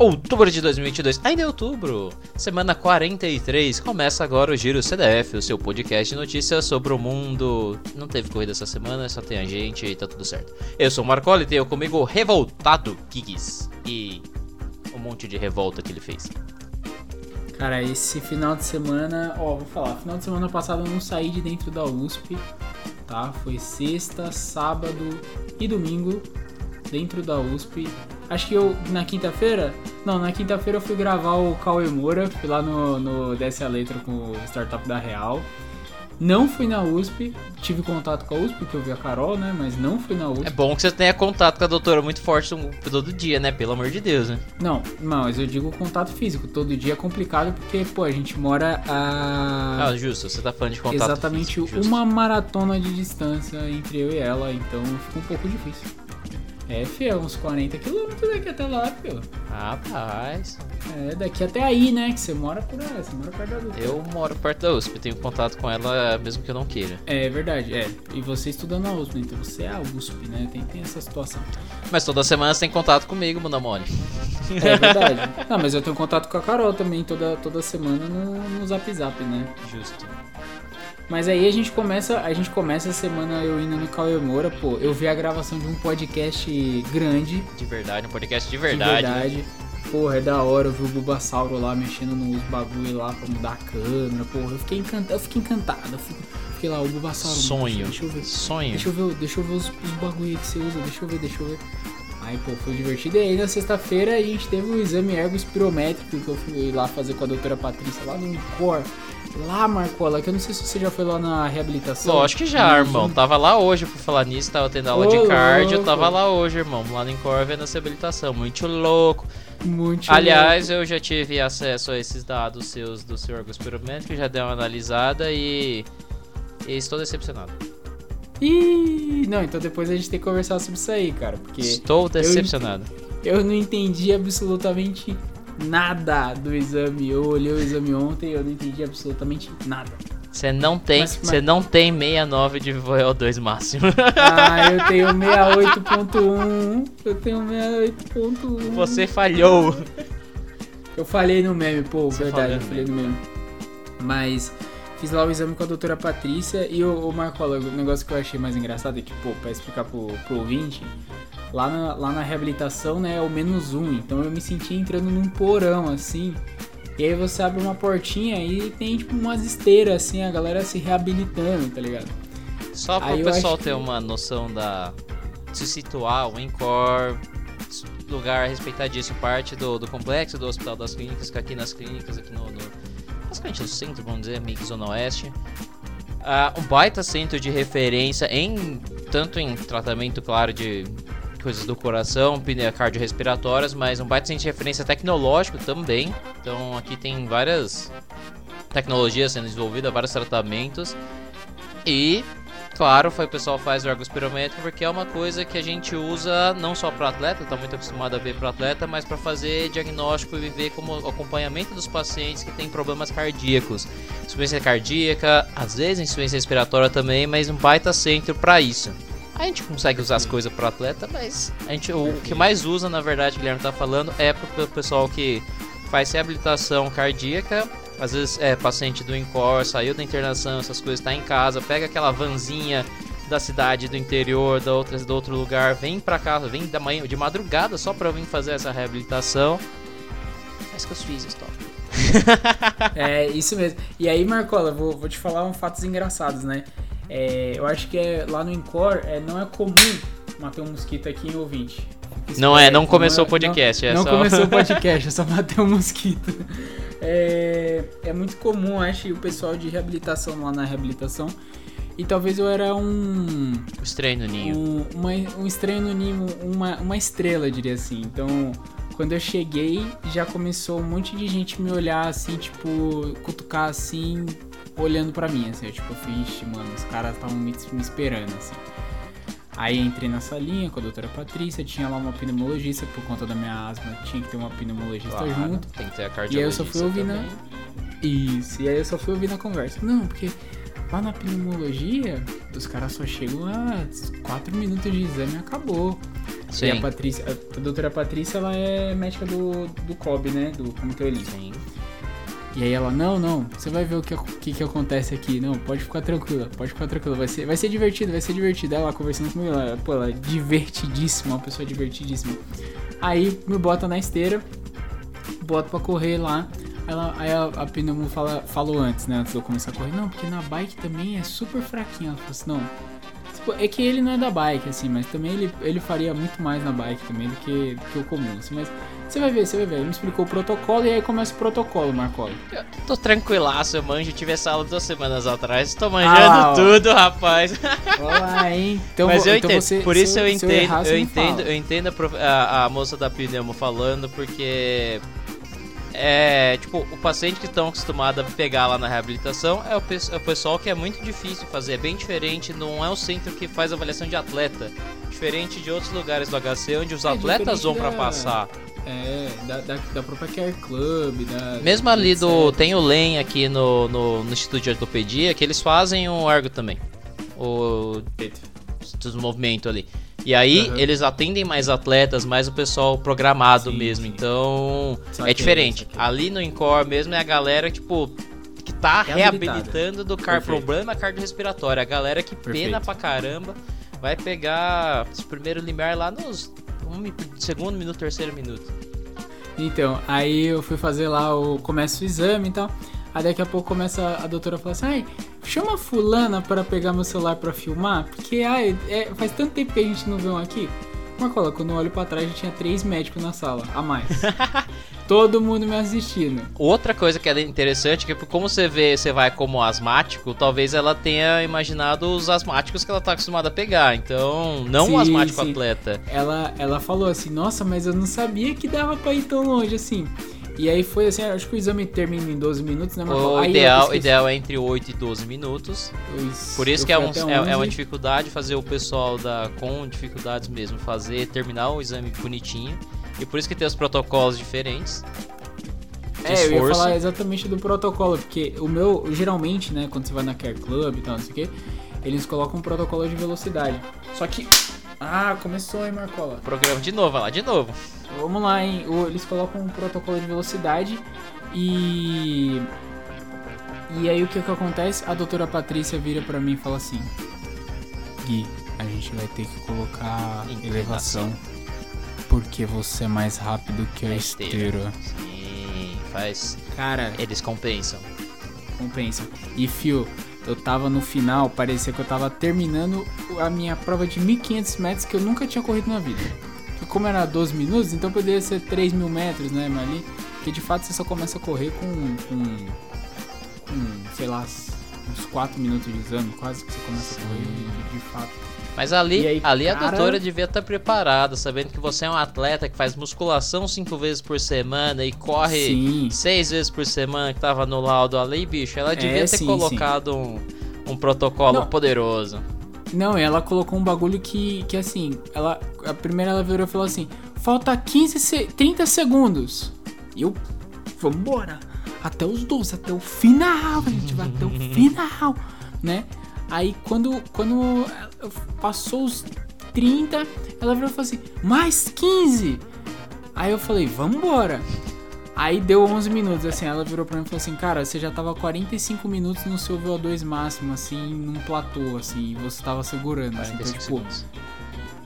outubro de 2022. Ainda é outubro, semana 43. Começa agora o Giro CDF, o seu podcast de notícias sobre o mundo. Não teve corrida essa semana, só tem a gente e tá tudo certo. Eu sou o Marcoli e tenho comigo o Revoltado Giggs. E um monte de revolta que ele fez. Cara, esse final de semana, ó, vou falar, final de semana passado eu não saí de dentro da USP, tá? Foi sexta, sábado e domingo dentro da USP. Acho que eu, na quinta-feira, não, na quinta-feira eu fui gravar o Cauê Moura, fui lá no, no Desce a Letra com o Startup da Real. Não fui na USP, tive contato com a USP, porque eu vi a Carol, né? Mas não fui na USP. É bom que você tenha contato com a doutora muito forte todo dia, né? Pelo amor de Deus, né? Não, não, mas eu digo contato físico. Todo dia é complicado porque, pô, a gente mora a. Ah, justo, você tá falando de contato Exatamente físico, uma maratona de distância entre eu e ela, então fica um pouco difícil. É, fio, uns 40 quilômetros daqui até lá, fio. Rapaz. É, daqui até aí, né? Que você mora por aí, você mora perto da USP. Eu moro perto da USP, tenho contato com ela mesmo que eu não queira. É verdade, é. E você estudando na USP, então você é a USP, né? Tem, tem essa situação. Mas toda semana você tem contato comigo, Bunda Mole. É verdade. não, mas eu tenho contato com a Carol também toda, toda semana no, no Zap Zap, né? Justo. Mas aí a gente começa, a gente começa a semana eu indo no Cauê Moura, pô, eu vi a gravação de um podcast grande. De verdade, um podcast de verdade. De verdade. Porra, é da hora, eu vi o Bulbasauro lá mexendo nos bagulho lá pra mudar a câmera, porra, eu fiquei encantado, eu fiquei encantado, eu fiquei lá, o Bulbasauro. Sonho. Deixa eu ver. Sonho. Deixa eu ver, deixa eu ver os, os bagulho que você usa, deixa eu ver, deixa eu ver. Aí, pô, foi divertido. E aí, na sexta-feira, a gente teve o exame ergo espirométrico que eu fui lá fazer com a doutora Patrícia, lá no Cor. Lá, Marcola, que eu não sei se você já foi lá na reabilitação. Lógico que já, irmão. Tava lá hoje, por falar nisso, tava tendo aula Ô, de cardio, louco. tava lá hoje, irmão. Lá no Incor vendo essa reabilitação. Muito louco. Muito Aliás, louco. eu já tive acesso a esses dados seus do seu órgão espirométrico, já dei uma analisada e... e estou decepcionado. Ih, não, então depois a gente tem que conversar sobre isso aí, cara, porque... Estou decepcionado. Eu, eu não entendi absolutamente nada do exame. Eu olhei o exame ontem e eu não entendi absolutamente nada. Você não tem, você mas... não tem 69 de VO2 máximo. Ah, eu tenho 68.1. Eu tenho 68.1. Você falhou. Eu falhei no meme, pô, Você verdade, eu falei no meme. Mas fiz lá o exame com a doutora Patrícia e o, o Marco, o negócio que eu achei mais engraçado é que, pô, pra explicar pro, pro ouvinte, lá na, lá na reabilitação, né, é o menos um. Então eu me senti entrando num porão, assim. E aí você abre uma portinha e tem, tipo, umas esteiras, assim, a galera se reabilitando, tá ligado? Só para o pessoal ter que... uma noção da... Se situar, o Encore, lugar respeitadíssimo, parte do, do complexo do Hospital das Clínicas, que aqui nas clínicas, aqui no... no basicamente no centro, vamos dizer, meio que zona oeste. Uh, um baita centro de referência em tanto em tratamento, claro, de coisas do coração, cardiorrespiratórias, mas um baita centro de referência tecnológico também. Então aqui tem várias tecnologias sendo desenvolvidas, vários tratamentos. E, claro, foi o pessoal faz o ergospirométrico porque é uma coisa que a gente usa não só para atleta, está muito acostumado a ver para atleta, mas para fazer diagnóstico e ver como acompanhamento dos pacientes que têm problemas cardíacos. Insuficiência cardíaca, às vezes insuficiência respiratória também, mas um baita centro para isso. A gente consegue usar as coisas pro atleta, mas a gente, o que mais usa, na verdade, o Guilherme tá falando, é pro pessoal que faz reabilitação cardíaca. Às vezes é paciente do INCOR, saiu da internação, essas coisas, tá em casa, pega aquela vanzinha da cidade do interior, da outra, do outro lugar, vem pra casa, vem da manhã, de madrugada só pra vir fazer essa reabilitação. Faz que os fiz, stop. é, isso mesmo. E aí, Marcola, vou, vou te falar uns fatos engraçados, né? É, eu acho que é, lá no Encore é, não é comum matar um mosquito aqui em ouvinte. não é, não começou não, o podcast. Não, é não só... começou o podcast, é só matar um mosquito. É, é muito comum, acho, o pessoal de reabilitação lá na reabilitação. E talvez eu era um. Estranho no ninho. Um, uma, um estranho no ninho, uma, uma estrela, diria assim. Então, quando eu cheguei, já começou um monte de gente me olhar assim, tipo, cutucar assim, olhando para mim, assim, eu, tipo, eu fiz, mano, os caras estavam me, me, esperando, assim. Aí entrei na salinha com a doutora Patrícia, tinha lá uma pneumologista, por conta da minha asma, tinha que ter uma pneumologista claro, junto. Tem que ter a E aí eu só fui ouvir na... Isso, e aí eu só fui ouvir na conversa. Não, porque lá na pneumologia, os caras só chegam a 4 minutos de exame e acabou. Sim. E a Patrícia, a doutora Patrícia, ela é médica do, do COB, né? Do Comitê Olímpico. Sim. E aí ela, não, não, você vai ver o que, que, que, acontece aqui. Não, pode ficar tranquila, pode ficar tranquila. Vai ser, vai ser divertido, vai ser divertido. Ela conversando comigo, ela, pô, ela é divertidíssima, uma pessoa divertidíssima. Aí me bota na esteira, bota pra correr lá. Ela, aí a, a fala, falou antes, né? Antes de eu começar a correr. Não, porque na bike também é super fraquinho. Ela falou assim, não. Tipo, é que ele não é da bike, assim, mas também ele, ele faria muito mais na bike também do que, do que o comum, assim, mas você vai ver, você vai ver. Ele me explicou o protocolo e aí começa o protocolo, Marcolo. Eu tô tranquilaço, eu manjo. Tive essa aula duas semanas atrás. Tô manjando ah, tudo, rapaz. Olá, hein? Então, Mas eu então entendo. Você, por isso eu, eu entendo, errar, eu entendo, eu entendo a, a, a moça da pneumo falando, porque é, tipo, o paciente que estão acostumado a pegar lá na reabilitação é o, é o, pessoal que é muito difícil fazer, é bem diferente, não é o centro que faz avaliação de atleta, diferente de outros lugares do HC onde os é atletas vão para passar. É, da, da, da, própria Care Club, da, Mesmo ali etc. do. Tem o LEM aqui no, no, no, Instituto de Ortopedia, que eles fazem o ergo também. O. Dos movimento ali. E aí uhum. eles atendem mais atletas, mais o pessoal programado sim, mesmo. Sim. Então é diferente. Ali no Encore mesmo é a galera, tipo, que tá é reabilitando do car problema cardiorrespiratório. A galera que Perfeito. pena pra caramba vai pegar o primeiro limiar lá nos um segundo minuto, terceiro minuto. Então, aí eu fui fazer lá o. Começa o exame e tal. Aí daqui a pouco começa a doutora falar assim, ai, chama fulana para pegar meu celular para filmar, porque ai, é, faz tanto tempo que a gente não vê um aqui. Marcola, quando eu olho pra trás já tinha três médicos na sala, a mais. Todo mundo me assistindo. Outra coisa que é interessante é que como você vê, você vai como asmático, talvez ela tenha imaginado os asmáticos que ela tá acostumada a pegar. Então, não sim, um asmático sim. atleta. Ela, ela falou assim, nossa, mas eu não sabia que dava pra ir tão longe assim. E aí foi assim, acho que o exame termina em 12 minutos, né? O ideal, ideal é entre 8 e 12 minutos. Por isso que é, um, é, é, uma dificuldade fazer o pessoal da, com dificuldades mesmo fazer, terminar o exame bonitinho. E por isso que tem os protocolos diferentes. É, esforço. eu ia falar exatamente do protocolo, porque o meu, geralmente, né, quando você vai na Care Club e tal, não sei o que, eles colocam um protocolo de velocidade. Só que. Ah, começou, hein, Marcola? Programa de novo, vai lá, de novo. Vamos lá, hein? Eles colocam um protocolo de velocidade e. E aí o que que acontece? A doutora Patrícia vira para mim e fala assim: Gui, a gente vai ter que colocar elevação porque você é mais rápido que a esteira. Sim, faz. Cara, eles compensam. Compensam. E fio, eu tava no final, parecia que eu tava terminando a minha prova de 1500 metros que eu nunca tinha corrido na vida. E como era 12 minutos, então poderia ser 3 mil metros, né, ali. Porque de fato você só começa a correr com, com, com sei lá, uns 4 minutos de exame, quase que você começa a correr de, de fato. Mas ali, aí, ali cara... a doutora devia estar preparada, sabendo que você é um atleta que faz musculação cinco vezes por semana e corre sim. seis vezes por semana, que tava no laudo ali, bicho.Ela devia é, ter sim, colocado sim. Um, um protocolo Não. poderoso. Não, ela colocou um bagulho que, que assim, ela, a primeira ela virou e falou assim: falta 15, 30 segundos. E eu, vambora, até os 12, até o final, a gente vai até o final, né? Aí quando, quando passou os 30, ela virou e falou assim: mais 15. Aí eu falei: vambora. Aí deu 11 minutos, assim, ela virou pra mim e falou assim, cara, você já tava 45 minutos no seu VO2 máximo, assim, num platô, assim, e você tava segurando, assim, então, tipo... Segundos.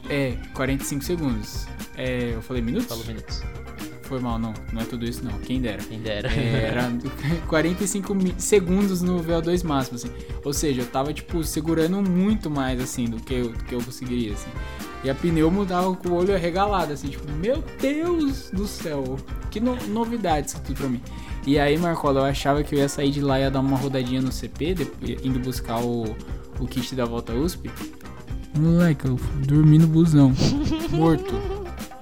É, 45 segundos. É, eu falei minutos? Falou minutos. Foi mal, não. Não é tudo isso, não. Quem dera. Quem dera. É, era 45 segundos no VO2 máximo, assim. Ou seja, eu tava, tipo, segurando muito mais, assim, do que eu, do que eu conseguiria, assim. E a pneumo tava com o olho arregalado, assim, tipo, meu Deus do céu. Que no, novidade isso tudo pra mim. E aí, Marcola, eu achava que eu ia sair de lá e ia dar uma rodadinha no CP, depois, indo buscar o, o kit da volta USP. Moleque, eu dormi no busão. Morto.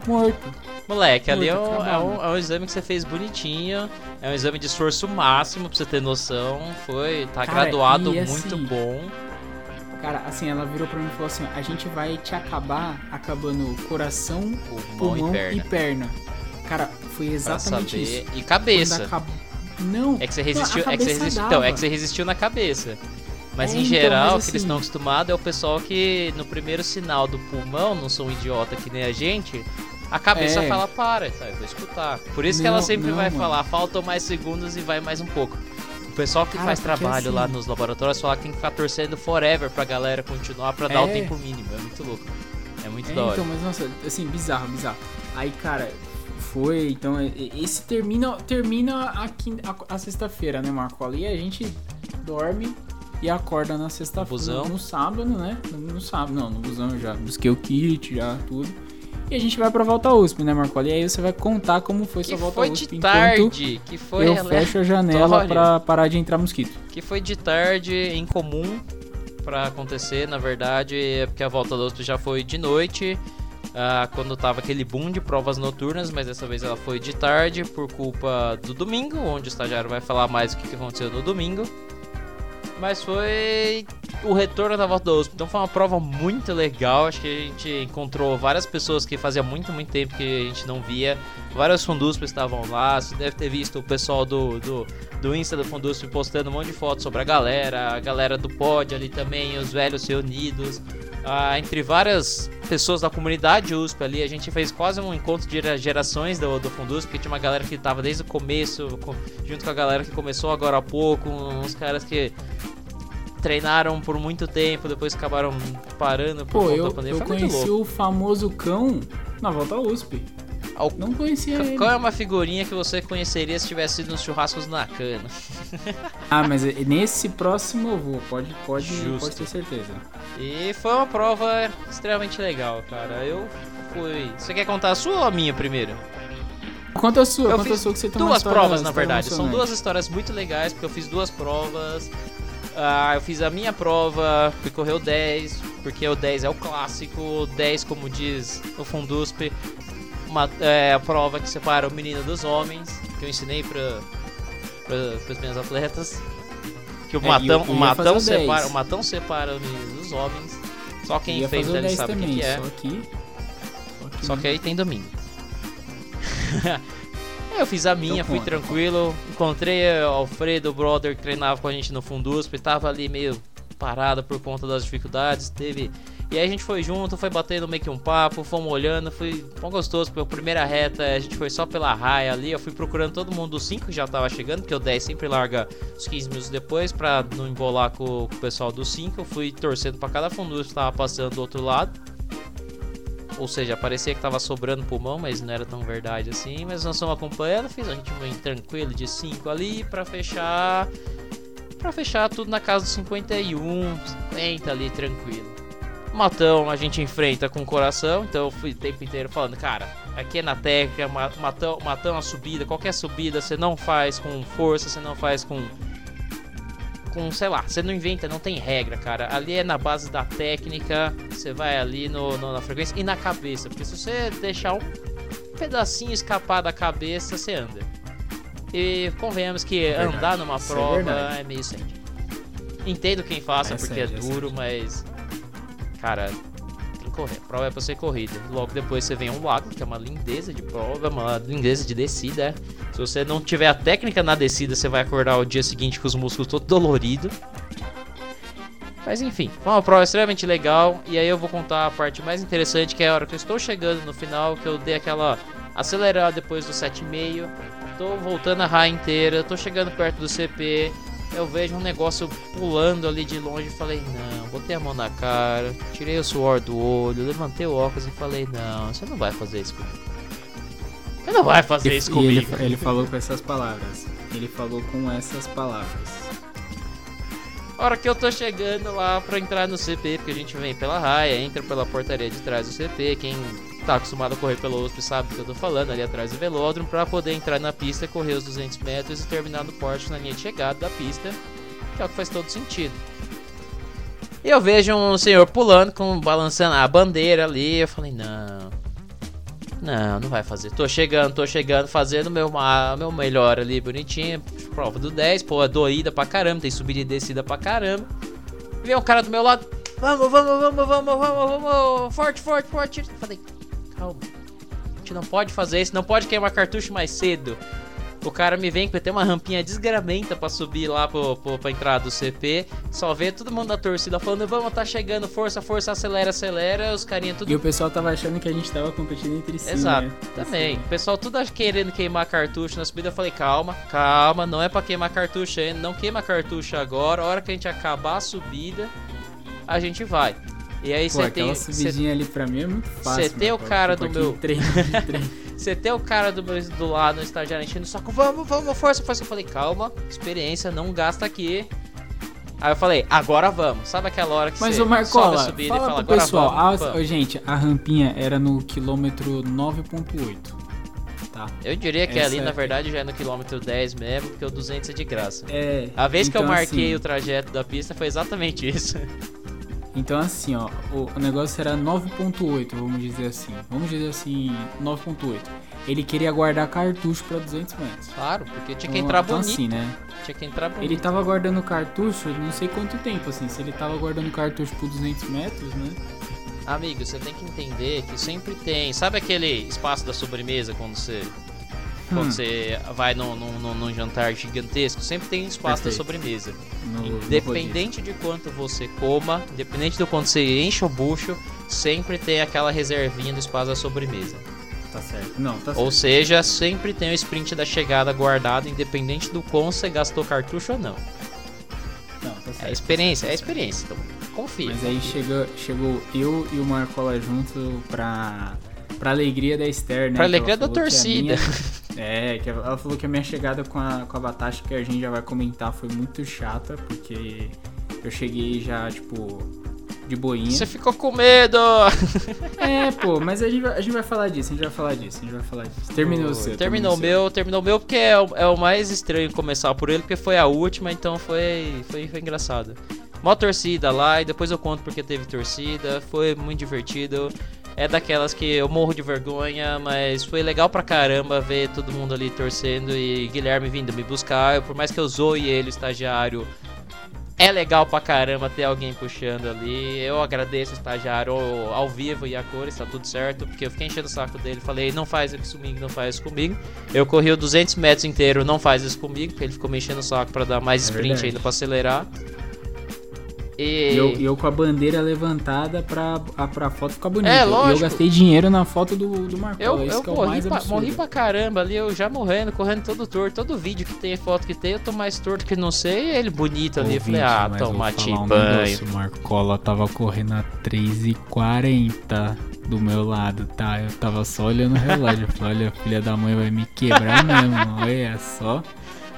Morto. Moleque, ali é um, é, um, é um, exame que você fez bonitinho. É um exame de esforço máximo, pra você ter noção. Foi, tá cara, graduado assim, muito bom. Cara, assim, ela virou pra mim e falou assim: a gente vai te acabar acabando coração, pulmão, pulmão e, perna. e, perna. Cara, foi exatamente isso. E cabeça. Acab... Não, é que você resistiu, é que você resistiu, então, é que você resistiu na cabeça. Mas É, em então, geral, mas o que eles assim- estão acostumados é o pessoal que no primeiro sinal do pulmão, não são idiota que nem a gente, a cabeça É. fala, para, tá, eu vou escutar. Por isso que Não, ela sempre não, vai mano. falar, faltam mais segundos e vai mais um pouco. O pessoal que Cara, faz porque trabalho lá assim- nos laboratórios fala que tem que ficar torcendo forever pra galera continuar pra dar o É. tempo mínimo. É muito louco. É muito É, da hora. então, mas nossa, assim, bizarro, bizarro. Aí, cara, foi, então, é- é- esse termina, termina a, quin- a, a sexta-feira, né, Marco? Ali a gente dorme e acorda na sexta-feira. busão. No, sábado, né? No, no sábado, não, no busão já busquei o kit, já tudo. E a gente vai pra volta USP, né, Marco? E aí você vai contar como foi Que sua volta foi USP de tarde, que foi eu fecho a janela pra parar de entrar mosquito. que foi de tarde incomum pra acontecer, na verdade, é porque a volta do USP já foi de noite, ah, quando tava aquele boom de provas noturnas, mas dessa vez ela foi de tarde por culpa do domingo, onde o estagiário vai falar mais o que aconteceu no domingo. Mas foi o retorno da volta da USP. Então foi uma prova muito legal. Acho que a gente encontrou várias pessoas que fazia muito, muito tempo que a gente não via. Vários Fundusp estavam lá. Você deve ter visto o pessoal do, do, do Insta do Fundusp postando um monte de fotos sobre a galera. A galera do pod ali também, os velhos reunidos. Ah, entre várias pessoas da comunidade USP ali, a gente fez quase um encontro de gera- gerações do, do Fundusp, porque tinha uma galera que tava desde o começo, co- junto com a galera que começou agora há pouco, uns caras que treinaram por muito tempo, depois acabaram parando por Pô, conta eu, da pandemia. eu Foi conheci o famoso cão na volta USP. Ah, o Não conhecia ele. Qual é uma figurinha que você conheceria se tivesse ido nos churrascos na cana? Ah, mas nesse próximo eu vou, pode, pode, Justo. pode ter certeza. E foi uma prova extremamente legal, cara. Eu fui. Você quer contar a sua ou a minha primeiro? Quanto a sua? Eu Quanto a sua que você tem duas história- provas, na verdade. São duas histórias muito legais, porque eu fiz duas provas. Ah, eu fiz a minha prova, fui correr o 10, porque o 10 é o clássico. O 10, como diz o Fundusp, uma, é a prova que separa o menino dos homens, que eu ensinei para os meus atletas. Que o É, matão, o ia matão o separa, 10. o matão separa o menino dos homens. Só quem fez o ele 10 sabe o que que é. Só que... Só que, Só que aí tem domingo. eu fiz a minha, fui tranquilo. Encontrei o Alfredo, o brother, que treinava com a gente no Fundusp. Tava ali meio parado por conta das dificuldades. Teve. E aí a gente foi junto, foi batendo meio que um papo, fomos olhando, foi tão gostoso, porque a primeira reta a gente foi só pela raia ali, eu fui procurando todo mundo, os 5 que já tava chegando, porque o 10 sempre larga uns 15 minutos depois, pra não embolar com, com o pessoal do 5, eu fui torcendo pra cada fundo que tava passando do outro lado. Ou seja, parecia que tava sobrando pulmão, mas não era tão verdade assim. Mas nós estamos acompanhando, fiz a gente bem tranquilo de 5 ali pra fechar. Pra fechar tudo na casa dos 51, 50 ali, tranquilo. Matão a gente enfrenta com o coração, então eu fui o tempo inteiro falando, cara, aqui é na técnica, ma- matão, matão a subida, qualquer subida você não faz com força, você não faz com com, sei lá, você não inventa, não tem regra, cara. Ali é na base da técnica, você vai ali no, no- na frequência e na cabeça, porque se você deixar um pedacinho escapar da cabeça, você anda. E convenhamos que verdade. andar numa Isso é prova verdade. é, meio sério. Entendo quem faça É porque é é duro, mas. Cara, correr. A prova é pra ser corrida. Logo depois você vem um lago, que é uma lindeza de prova, uma lindeza de descida. é. Se você não tiver a técnica na descida, você vai acordar o dia seguinte com os músculos todo dolorido. Mas enfim, uma prova extremamente legal. E aí eu vou contar a parte mais interessante, que é a hora que eu estou chegando no final, que eu dei aquela acelerada depois do 7,5. Tô voltando a raia inteira, tô chegando perto do CP. Eu vejo um negócio pulando ali de longe e falei, não, botei a mão na cara, tirei o suor do olho, levantei o óculos e falei, não, você não vai fazer isso comigo. Você não vai fazer isso E ele, comigo. ele falou com essas palavras. Ele falou com essas palavras. A hora que eu tô chegando lá pra entrar no CP, porque a gente vem pela raia, entra pela portaria de trás do CP, quem tá acostumado a correr pelo USP sabe do que eu tô falando, ali atrás do velódromo, pra poder entrar na pista, correr os 200 metros e terminar no porte na linha de chegada da pista, que é o que faz todo sentido. E eu vejo um senhor pulando, com, balançando a bandeira ali, eu falei, não... Não, não vai fazer. Tô chegando, tô chegando, fazendo meu, meu melhor ali, bonitinho. Prova do 10, pô, é doída pra caramba, tem subida e descida pra caramba. Vem um cara do meu lado, vamos, vamos, vamos, vamos, vamos, vamos, forte, forte, forte. Falei, calma, a gente não pode fazer isso, não pode queimar cartucho mais cedo. O cara me vem que tem uma rampinha desgramenta pra subir lá pro, pro, pra entrada do CP. Só vê todo mundo da torcida falando: vamos, tá chegando, força, força, acelera, acelera. Os carinha tudo. E o pessoal tava achando que a gente tava competindo entre si. Exato, né? também. O pessoal tudo querendo queimar cartucho na subida. Eu falei: calma, calma, não é pra queimar cartucho ainda. Não queima cartucho agora. A hora que a gente acabar a subida, a gente vai. E aí você tem. subidinha cê, ali pra mim é muito fácil. Você tem o cara do meu. Você tem o cara do, meu, do lado no estagiário enchendo o saco. Vamos, vamos, força, força. Eu falei, calma, experiência, não gasta aqui. Aí eu falei, agora vamos. Sabe aquela hora que Mas você o Marcola, fala e fala fala, pro pessoal, vamos, a, vamos. gente, a rampinha era no quilômetro 9.8. Tá. Eu diria que Essa ali, é... na verdade, já é no quilômetro 10 mesmo, porque o 200 é de graça. É. A vez então, que eu marquei assim, o trajeto da pista foi exatamente isso. Então assim, ó, o, o negócio era 9.8, vamos dizer assim. Vamos dizer assim, 9.8. Ele queria guardar cartucho para 200 metros. Claro, porque tinha que então, entrar então, bonito. assim, né? Tinha que entrar bonito. Ele tava guardando cartucho, não sei quanto tempo, assim. Se ele tava guardando cartucho por 200 metros, né? Amigo, você tem que entender que sempre tem. Sabe aquele espaço da sobremesa quando você. Quando Hum. você vai num, num, num- jantar gigantesco, sempre tem espaço Perfeito. da sobremesa. No, no. Independente de quanto você coma, independente do quanto você enche o bucho, sempre tem aquela reservinha do espaço da sobremesa. Tá certo. Não, tá certo. Ou seja, sempre tem o sprint da chegada guardado, independente do quão você gastou cartucho ou não. Não, tá certo. É a experiência, é a experiência. Então, confia. Mas aí chegou, chegou eu e o Marcola junto pra, pra alegria da Esther, né? Pra alegria da torcida. minha- é, que ela falou que a minha chegada com a, com a Batasha, que a gente já vai comentar, foi muito chata, porque eu cheguei já, tipo, de boinha. Você ficou com medo! É, pô, mas a gente, vai, a gente vai falar disso, a gente vai falar disso, a gente vai falar disso. Terminou o seu. Terminou o meu, terminou o meu porque é o, é o mais estranho começar por ele, porque foi a última, então foi, foi, foi engraçado. Mó torcida lá, e depois eu conto porque teve torcida, foi muito divertido. É daquelas que eu morro de vergonha, mas foi legal pra caramba ver todo mundo ali torcendo e Guilherme vindo me buscar. Por mais que eu zoe ele, o estagiário, é legal pra caramba ter alguém puxando ali. Eu agradeço o estagiário ao, ao vivo e a cores, tá tudo certo. Porque eu fiquei enchendo o saco dele. Falei, não faz isso comigo, não faz isso comigo. Eu corri o 200 metros inteiro, não faz isso comigo. Porque ele ficou me enchendo o saco pra dar mais É sprint verdade. ainda pra acelerar. E. Eu, eu com a bandeira levantada pra, a, pra foto ficar bonita. É, E eu lógico. gastei dinheiro na foto do, do Marcola. Eu, eu é morri, mais pra, morri pra caramba ali, eu já morrendo, correndo todo torto. Todo vídeo que tem, foto que tem, eu tô mais torto que não sei. E ele bonito ali. eu falei, ah, Ouvinte, toma te um banho. O Marcola tava correndo a 3h40 do meu lado, tá? Eu tava só olhando o relógio. Eu falei, olha, a filha da mãe vai me quebrar mesmo. Olha só.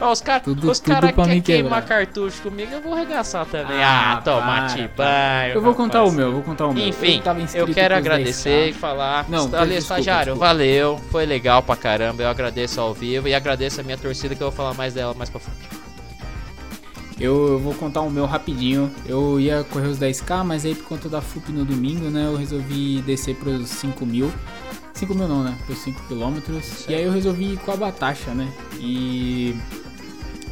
Ó, os caras Tudo- os cara querem queimar quebrar. cartucho comigo, eu vou arregaçar também. Ah, Ah, toma para, te para. banho. Eu vou contar o meu, eu vou contar o meu. Enfim, tava eu inscrito quero agradecer e 10K. falar. Não, Está- ali, desculpa, estagiário, desculpa. valeu. Foi legal pra caramba. Eu agradeço ao vivo e agradeço a minha torcida que eu vou falar mais dela mais pra frente. Eu, eu vou contar o meu rapidinho. Eu ia correr os 10k, mas aí por conta da FUP no domingo, né? Eu resolvi descer pros 5 mil. 5 mil não, né? Pros 5 quilômetros. E aí eu resolvi ir com a Batasha, né? E.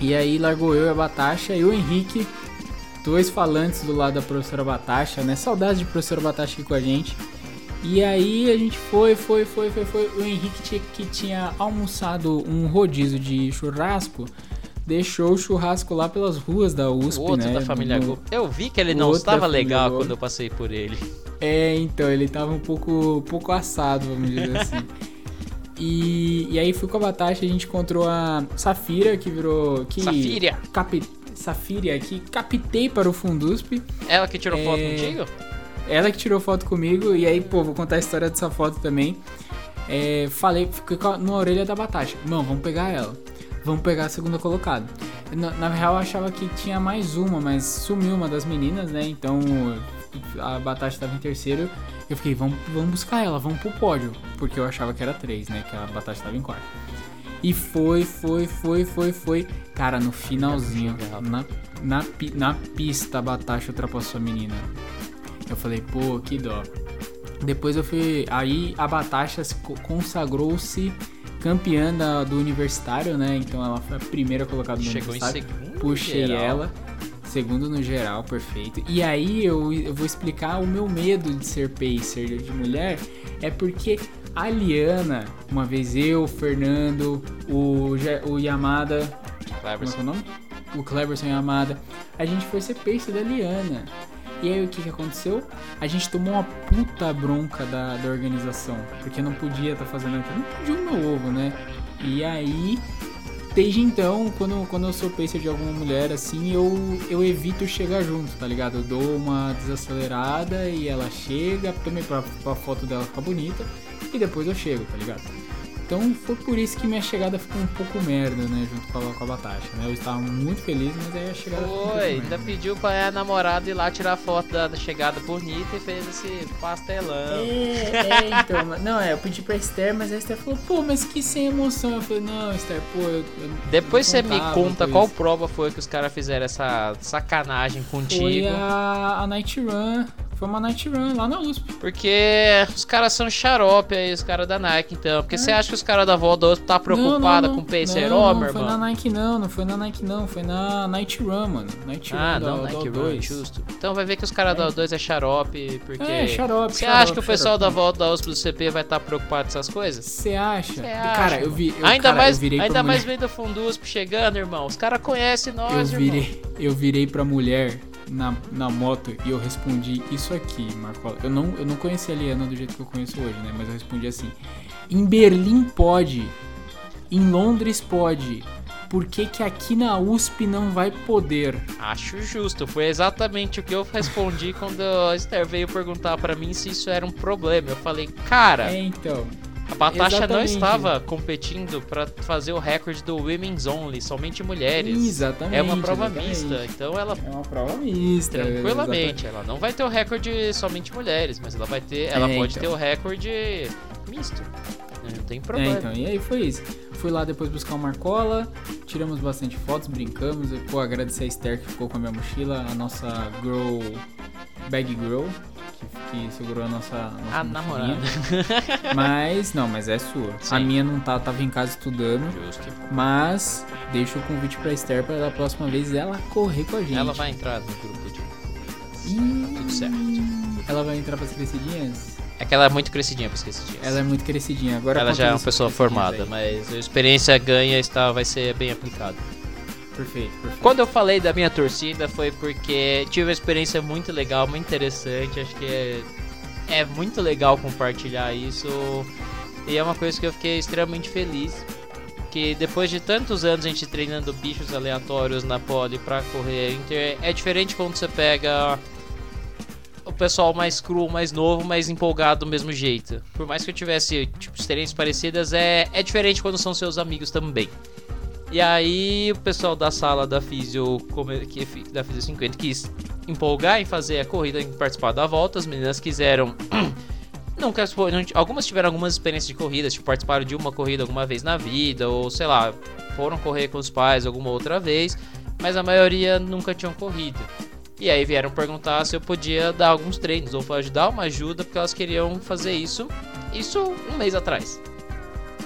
E aí largou eu e a Batasha e o Henrique, dois falantes do lado da professora Batasha, né? Saudades de professora Batasha aqui com a gente. E aí a gente foi, foi, foi, foi, foi. O Henrique tinha, que tinha almoçado um rodízio de churrasco, deixou o churrasco lá pelas ruas da USP, o outro né? da família No-. Eu vi que ele não estava legal quando eu passei por ele. É, então, ele tava um pouco, um pouco assado, vamos dizer assim. E, e aí fui com a Batasha, a gente encontrou a Safira, que virou. Que Safira. Capi, Safira, que captei para o Fundusp. Ela que tirou foto É. contigo? Ela que tirou foto comigo, e aí, pô, vou contar a história dessa foto também. É, falei, fiquei na orelha da Batasha. Não, vamos pegar ela. Vamos pegar a segunda colocada. Na, na real, eu achava que tinha mais uma, mas sumiu uma das meninas, né? Então a Batasha estava em terceiro. Eu fiquei, vamos, vamos buscar ela, vamos pro pódio. Porque eu achava que era três, né? Que a Batasha estava em quarto. E foi, foi, foi, foi, foi. Cara, no finalzinho, na, na, na pista, a Batasha ultrapassou a menina. Eu falei, pô, que dó. Depois eu fui. Aí a Batasha se co- consagrou-se campeã da- do universitário, né? Então ela foi a primeira colocada no Chegou em universitário. segundo. Puxei geral. ela. Segundo no geral, perfeito. E aí eu, eu vou explicar o meu medo de ser pacer de mulher. É porque A Liana, uma vez eu, o Fernando, o, o Yamada. Cleberson. Como é, é o nome? O Cleberson Yamada. A gente foi ser pace da Liana. E aí o que, que aconteceu? A gente tomou uma puta bronca da, da organização. Porque não podia estar tá fazendo aquilo. Não podia o meu ovo, né? E aí desde então, quando, quando eu sou pacer de alguma mulher, assim, eu, eu evito chegar junto, tá ligado? Eu dou uma desacelerada e ela chega, também pra, pra foto dela ficar bonita, e depois eu chego, tá ligado? Então foi por isso que minha chegada ficou um pouco merda, né? Junto com a, com a Batasha, né? Eu estava muito feliz, mas aí a chegada foi. Foi, ainda pediu pra a namorada ir lá tirar foto da, da, chegada bonita e fez esse pastelão. É, é então. não, é, eu pedi pra Esther, mas a Esther falou, pô, mas que sem emoção. Eu falei, não, Esther, pô, eu. eu Depois você me conta qual isso. prova foi que os caras fizeram essa sacanagem contigo. Foi a, a Night Run. Foi uma night run lá na USP. Porque os caras são xarope aí, os caras da Nike, então. Porque é. você acha que os caras da volta da USP tá preocupada com o Pacer não, não, foi na Nike não, não foi na Nike não, foi na Night Run, mano. Night ah, Run não, da, Nike Run, justo. Então vai ver que os caras é. da O2 é xarope, porque... É, xarope, Você acha que o pessoal xarope. da volta da USP do CP vai estar tá preocupado com essas coisas? Você acha? Cê acha? Cara, eu vi... Eu, ainda cara, mais, eu ainda mais vendo o Fundusp chegando, irmão. Os caras conhecem nós, eu virei, irmão. Eu virei pra mulher na, na moto e eu respondi isso aqui, Marcola. Eu não, eu não conheci a Liana do jeito que eu conheço hoje, né? Mas eu respondi assim: em Berlim pode, em Londres pode. Por que, que aqui na USP não vai poder? Acho justo. Foi exatamente o que eu respondi quando a Esther veio perguntar para mim se isso era um problema. Eu falei, cara. É, então. A Batasha Exatamente. não estava competindo para fazer o recorde do Women's Only, somente mulheres. Exatamente. É uma prova exatamente. mista, então ela É uma prova mista. Tranquilamente, exatamente. ela não vai ter o recorde somente mulheres, mas ela vai ter, ela é, pode então. ter o recorde misto. Né? Não tem problema. É, então, e aí foi isso. Fui lá depois buscar o Marcola, tiramos bastante fotos, brincamos. E, pô, agradecer a Esther que ficou com a minha mochila, a nossa Grow Bag Girl, que, que segurou a nossa, nossa a namorada. Mas, não, mas é sua. Sim. A minha não tá, tava em casa estudando. Justo. Mas deixo o convite pra Esther pra da próxima vez ela correr com a gente. Ela vai entrar no grupo de. Tá tudo certo. Ela vai entrar pras crescidinhas? É que ela é muito crescidinha pras crescidinhas. Ela é muito crescidinha. Agora ela já é uma pessoa formada, aí. mas a experiência ganha está, vai ser bem aplicada. Perfeito, perfeito. Quando eu falei da minha torcida foi porque tive uma experiência muito legal, muito interessante. Acho que é, é muito legal compartilhar isso. E é uma coisa que eu fiquei extremamente feliz. Que depois de tantos anos a gente treinando bichos aleatórios na pole pra correr Inter, é diferente quando você pega o pessoal mais cru, mais novo, mais empolgado do mesmo jeito. Por mais que eu tivesse tipo, experiências parecidas, é, é diferente quando são seus amigos também. E aí o pessoal da sala da Físio, da Físio 50 quis empolgar em fazer a corrida, em participar da volta. As meninas quiseram. Não, algumas tiveram algumas experiências de corrida, tipo, participaram de uma corrida alguma vez na vida, ou sei lá, foram correr com os pais alguma outra vez, mas a maioria nunca tinham corrido. E aí vieram perguntar se eu podia dar alguns treinos ou ajudar uma ajuda, porque elas queriam fazer isso, isso um mês atrás.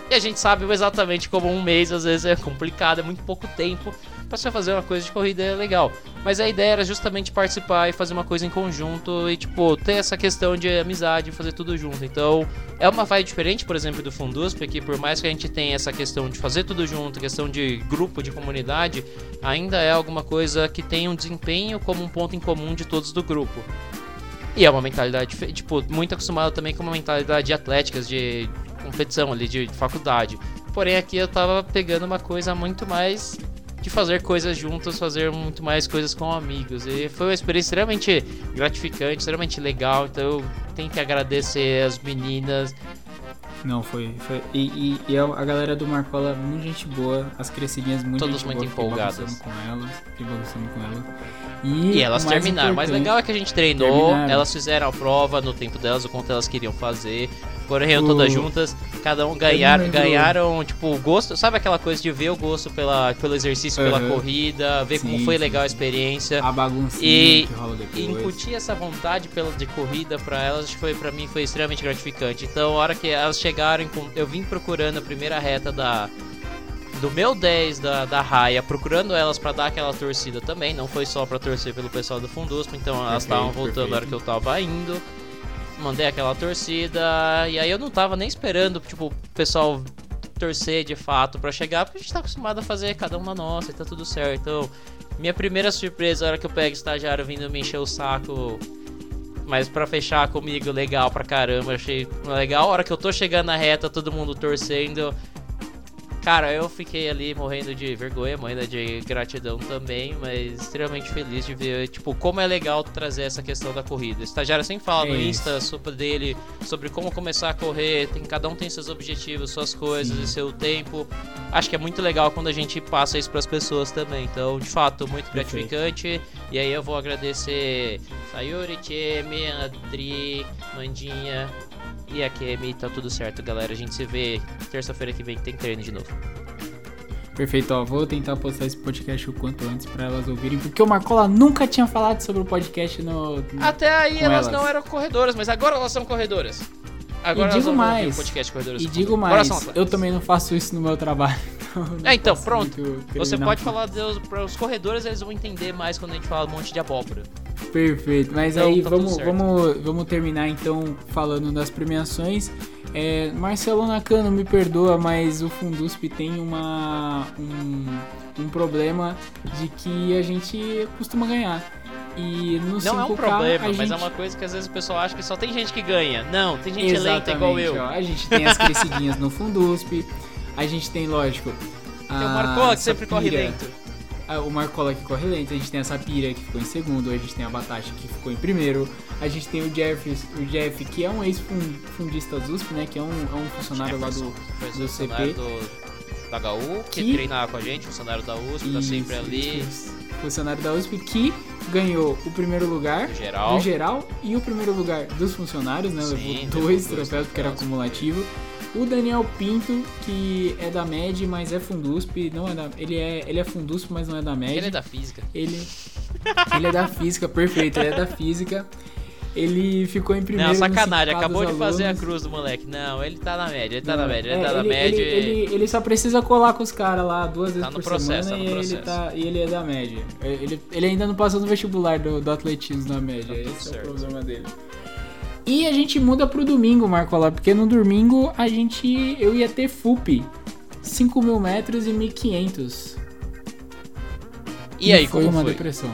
E a gente sabe exatamente como um mês às vezes é complicado, é muito pouco tempo para você fazer uma coisa de corrida legal. Mas a ideia era justamente participar e fazer uma coisa em conjunto e, tipo, ter essa questão de amizade, fazer tudo junto. Então, é uma vibe diferente, por exemplo, do Fundus, porque por mais que a gente tenha essa questão de fazer tudo junto, questão de grupo, de comunidade, ainda é alguma coisa que tem um desempenho como um ponto em comum de todos do grupo. E é uma mentalidade, tipo, muito acostumado também com uma mentalidade de atléticas, de competição ali de, de faculdade. Porém, aqui eu tava pegando uma coisa muito mais de fazer coisas juntos, fazer muito mais coisas com amigos. E foi uma experiência extremamente gratificante, extremamente legal. Então eu tenho que agradecer as meninas. Não, foi. foi e, e, e, a galera do Marcola, muito gente boa, as crescidinhas muito Todas muito boa, empolgadas. com elas, com elas. E, e elas terminaram. O mais legal é que a gente treinou, terminaram. elas fizeram a prova no tempo delas, o quanto elas queriam fazer correram o... todas juntas, cada um ganhar, ganharam, tipo, o gosto, sabe aquela coisa de ver o gosto pela, pelo exercício, uhum. pela corrida, ver sim, como foi sim, legal a experiência. A bagunça e, que rola depois. E incutir essa vontade pela, de corrida para elas, foi para mim foi extremamente gratificante. Então, a hora que elas chegaram, eu vim procurando a primeira reta da do meu 10 da, da raia, procurando elas para dar aquela torcida também. Não foi só para torcer pelo pessoal do Fundusco, então elas estavam voltando perfeito. na hora que eu tava indo. Mandei aquela torcida, e aí eu não tava nem esperando, tipo, o pessoal torcer de fato para chegar, porque a gente tá acostumado a fazer cada um na nossa e tá tudo certo. Então, minha primeira surpresa, a hora que eu pego estagiário vindo me encher o saco, mas para fechar comigo, legal pra caramba, achei legal. A hora que eu tô chegando na reta, todo mundo torcendo, Cara, eu fiquei ali morrendo de vergonha, morrendo de gratidão também, mas extremamente feliz de ver, tipo, como é legal trazer essa questão da corrida. O estagiário sempre fala é no Insta sobre dele, sobre como começar a correr, tem, cada um tem seus objetivos, suas coisas Sim. e seu tempo. Acho que é muito legal quando a gente passa isso para as pessoas também. Então, de fato, muito gratificante. E aí eu vou agradecer Sayuri, Chemi, Adri, Mandinha, e a Kemi, tá tudo certo, galera. A gente se vê terça-feira que vem, tem treino de novo. Perfeito, ó, vou tentar postar esse podcast o quanto antes para elas ouvirem, porque o Marcola nunca tinha falado sobre o podcast no. no Até aí elas, elas, não eram corredoras, mas agora elas são corredoras. Agora e digo mais, podcast corredoras e digo mais, eu também não faço isso no meu trabalho. É, então, pronto. Você pode falar para os corredores, eles vão entender mais quando a gente fala um monte de abóbora. Perfeito. Mas então, aí tá vamos, vamos, vamos terminar então falando das premiações. É, Marcelo Nakano, me perdoa, mas o Fundusp tem uma, um, um problema de que a gente costuma ganhar. E no Não é um problema, mas é uma coisa que às vezes o pessoal acha que só tem gente que ganha. Não, tem gente Exatamente, lenta igual eu. Ó, a gente tem as crescidinhas no Fundusp, a gente tem, lógico. Tem o Marco que sempre corre lento o Marcola que corre lento, a gente tem a Sapira que ficou em segundo, a gente tem a Batata que ficou em primeiro, a gente tem o Jeff, o Jeff que é um ex-fundista do USP, né? Que é um, é um funcionário lá do, do CP. Do, da HU, que, que treina com a gente, funcionário da USP, tá sempre ali. Funcionário da USP que ganhou o primeiro lugar do geral, do geral e o primeiro lugar dos funcionários, né? Sim, Levou dois troféus porque era acumulativo. O Daniel Pinto, que é da MED, mas é Fundusp, não é da, ele é, ele é Fundusp, mas não é da MED. Ele é da física. Ele ele é da física, perfeito, ele é da física. Ele ficou em primeiro. Não, sacanagem, acabou de fazer a cruz do moleque. Não, ele tá na média, ele tá não, na média, ele é, tá na ele, média. Ele, ele, ele, só precisa colar com os caras lá duas vezes tá por processo, semana tá e, ele tá, e ele é da média. Ele, ele ainda não passou no vestibular do, do atletismo na média, tá esse certo. é o problema dele. E a gente muda pro domingo, Marcola, porque no domingo a gente. Eu ia ter FUP. 5 mil metros e 1.500. E, e aí, foi como uma foi? depressão.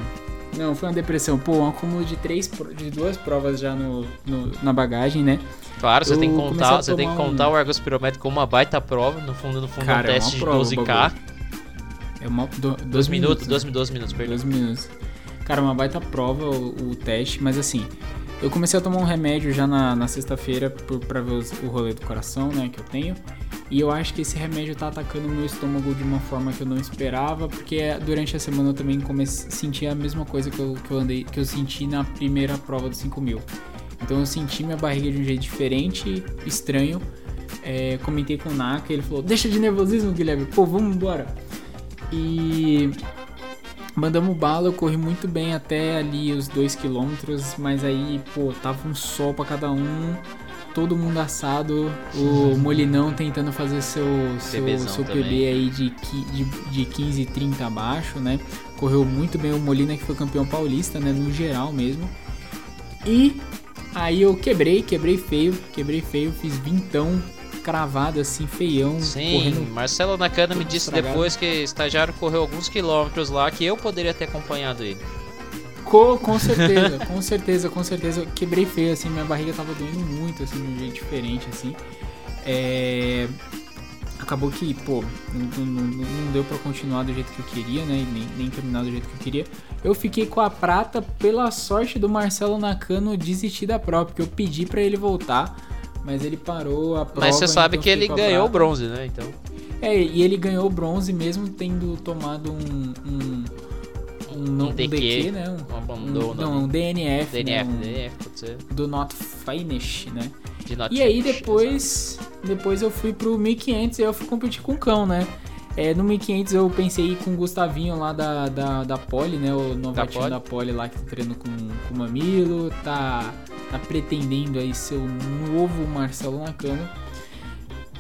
Não, foi uma depressão. Pô, um acúmulo de três, de duas provas já no, no na bagagem, né? Claro, você eu tem que contar, você tem que contar um... o ergospirométrico como uma baita prova, no fundo, no fundo Cara, é um teste é de 12k. É uma do, dois, minutos, minutos, né? 12 minutos, perdão. Dois minutos. Cara, uma baita prova o, o teste, mas assim, eu comecei a tomar um remédio já na, na sexta-feira pra ver os, o rolê do coração, né, que eu tenho. E eu acho que esse remédio tá atacando o meu estômago de uma forma que eu não esperava, porque durante a semana eu também comecei, senti a mesma coisa que eu, que eu andei, que eu senti na primeira prova dos 5000. Então eu senti minha barriga de um jeito diferente, estranho. É, comentei com o Naka, ele falou: Deixa de nervosismo, Guilherme, pô, vamos embora. E Mandamos bala, eu corri muito bem até ali os 2 km, mas aí, pô, tava um sol para cada um, todo mundo assado, o Molinão tentando fazer seu, seu, seu PB aí de, de, de 15, 30 abaixo, né? Correu muito bem o Molina, que foi campeão paulista, né? No geral mesmo. E aí eu quebrei, quebrei feio, quebrei feio, fiz vintão, cravado assim, feião. Sim, correndo Marcelo Nakano me disse estragado. depois que estagiário correu alguns quilômetros lá que eu poderia ter acompanhado ele. Com, com certeza, com certeza, com certeza. Eu quebrei feio, assim, minha barriga tava doendo muito, assim, de um jeito diferente, assim. É... Acabou que, pô, não, não, não deu para continuar do jeito que eu queria, né? Nem, nem terminar do jeito que eu queria. Eu fiquei com a prata pela sorte do Marcelo Nakano desistir da prova, porque eu pedi para ele voltar mas ele parou a prova. Mas você sabe então que ele ganhou o bronze, né? Então. É, e ele ganhou o bronze mesmo tendo tomado um. um um, um, DQ, DQ, né? Um, um abandono. não, um DNF. DNF, né? um, DNF, pode ser. Do Not Finish, né? De not e aí depois, depois eu fui pro 1500 e eu fui competir com o cão, né? É, no 1500 eu pensei com o Gustavinho lá da, da, da Poli, né? O novatinho da Poli lá que tá treinando com, com o Mamilo, tá, tá pretendendo aí ser o novo Marcelo Nakano.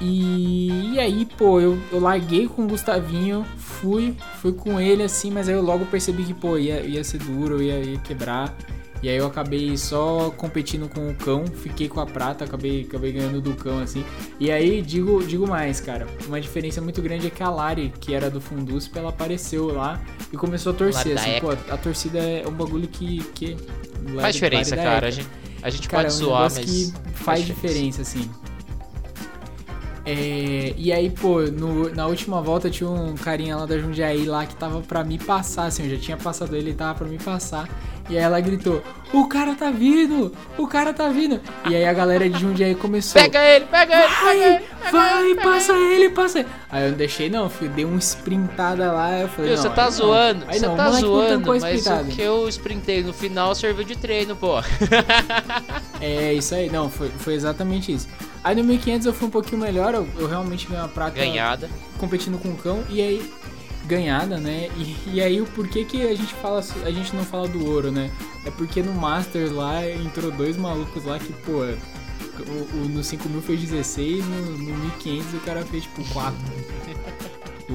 E, e, aí, pô, eu, eu larguei com o Gustavinho, fui, fui com ele assim, mas aí eu logo percebi que, pô, ia, ia ser duro, ia, ia quebrar. E aí eu acabei só competindo com o cão, fiquei com a prata, acabei, acabei ganhando do cão, assim. E aí, digo, digo mais, cara, uma diferença muito grande é que a Lari, que era do Fundusp, ela apareceu lá e começou a torcer, assim, pô, a torcida é um bagulho que... que faz diferença, cara, a gente, a gente cara, pode é um zoar, mas... que faz, diferença, assim. É, e aí, pô, no, na última volta tinha um carinha lá da Jundiaí lá que tava pra me passar, assim, eu já tinha passado ele, ele tava pra me passar. E aí ela gritou: O cara tá vindo! O cara tá vindo! E aí a galera de Jundiaí começou: Pega ele, pega ele, vai, pega ele! vai, ele, passa ele, passa ele! Aí eu não deixei, não, filho, dei uma sprintada lá. Eu falei: Você tá zoando, você tá zoando, mas o que eu sprintei no final serviu de treino, pô. é, isso aí, não, foi, foi exatamente isso. Aí no 1500 eu fui um pouquinho melhor, eu, eu realmente ganhei uma prata. Ganhada. Competindo com o cão, e aí ganhada, né? E, e aí o porquê que a gente fala, a gente não fala do ouro, né? É porque no Master lá entrou dois malucos lá que, pô, o, o, no 5000 fez 16, no, no 1500 o cara fez tipo 4. o,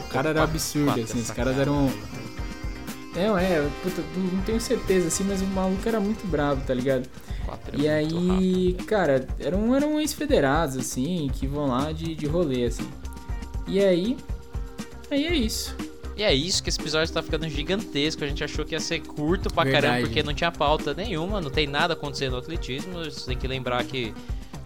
o cara era absurdo, quatro, assim, os caras eram. É, é, puta, não tenho certeza, assim, mas o maluco era muito bravo, tá ligado? E aí, cara, eram, eram ex-federados, assim, que vão lá de, de rolê, assim. E aí, Aí é isso. E é isso que esse episódio tá ficando gigantesco. A gente achou que ia ser curto pra Verdade. caramba, porque não tinha pauta nenhuma, não tem nada acontecendo no atletismo. Você tem que lembrar que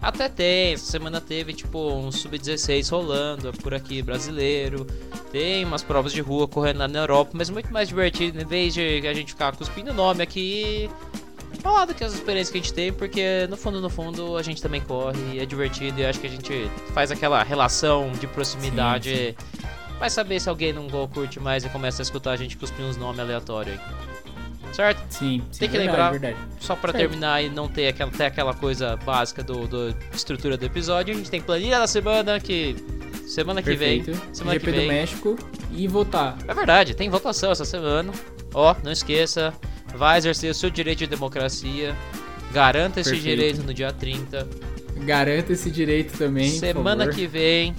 até tem, essa semana teve tipo um sub-16 rolando por aqui, brasileiro. Tem umas provas de rua correndo lá na Europa, mas muito mais divertido, em vez de a gente ficar cuspindo nome aqui. Falar do que as experiências que a gente tem, porque no fundo, no fundo, a gente também corre, é divertido e acho que a gente faz aquela relação de proximidade sim, sim Vai saber se alguém não curte mais e começa a escutar a gente cuspir uns nomes aleatórios aí. Certo? Sim, sim Tem que verdade, lembrar, verdade. só para terminar e não ter aquela, ter aquela coisa básica do, do estrutura do episódio, a gente tem planilha da semana que semana que Perfeito. vem, semana GP que vem. do México e votar. É verdade, tem votação essa semana. Ó, não esqueça, vai exercer o seu direito de democracia. Garanta esse Perfeito. direito no dia 30. Garanta esse direito também. Semana que vem,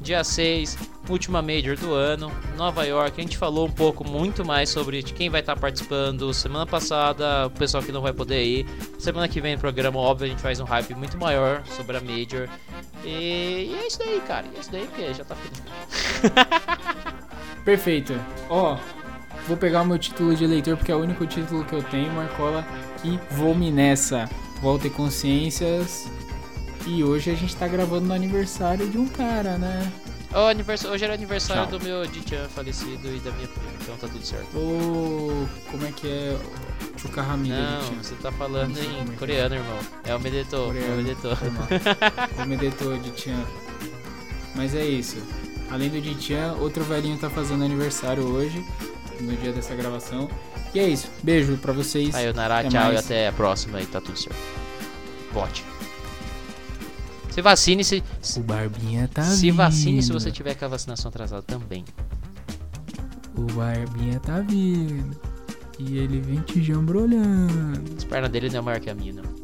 dia 6, última Major do ano, Nova York. A gente falou um pouco muito mais sobre quem vai estar participando. Semana passada, o pessoal que não vai poder ir. Semana que vem, no programa, óbvio, a gente faz um hype muito maior sobre a Major. E, e é isso daí, cara. E é isso daí, porque já tá. Perfeito. Ó, vou pegar o meu título de eleitor, porque é o único título que eu tenho, Marcola. E vou-me nessa. Volta e consciências. E hoje a gente tá gravando no aniversário de um cara, né? Oh, aniversário, hoje era aniversário Tchau. do meu Dichan falecido e da minha prima, então tá tudo certo. Ô, como é que é? Chukahamida Não, você tá falando em é coreano, é. irmão. É o Medeto, é o Medeto. o Medeto Dichan. Mas é isso. Além do Dichan, outro velhinho tá fazendo aniversário hoje, no dia dessa gravação. E é isso. Beijo pra vocês. Aí, o Nara, tchau mais. e até a próxima e tá tudo certo. Vote. Se vacine se. O Barbinha tá Se vindo. vacine se você tiver com a vacinação atrasada também. O Barbinha tá vindo. E ele vem te jambrolhando. As pernas dele não é maior que a minha, não.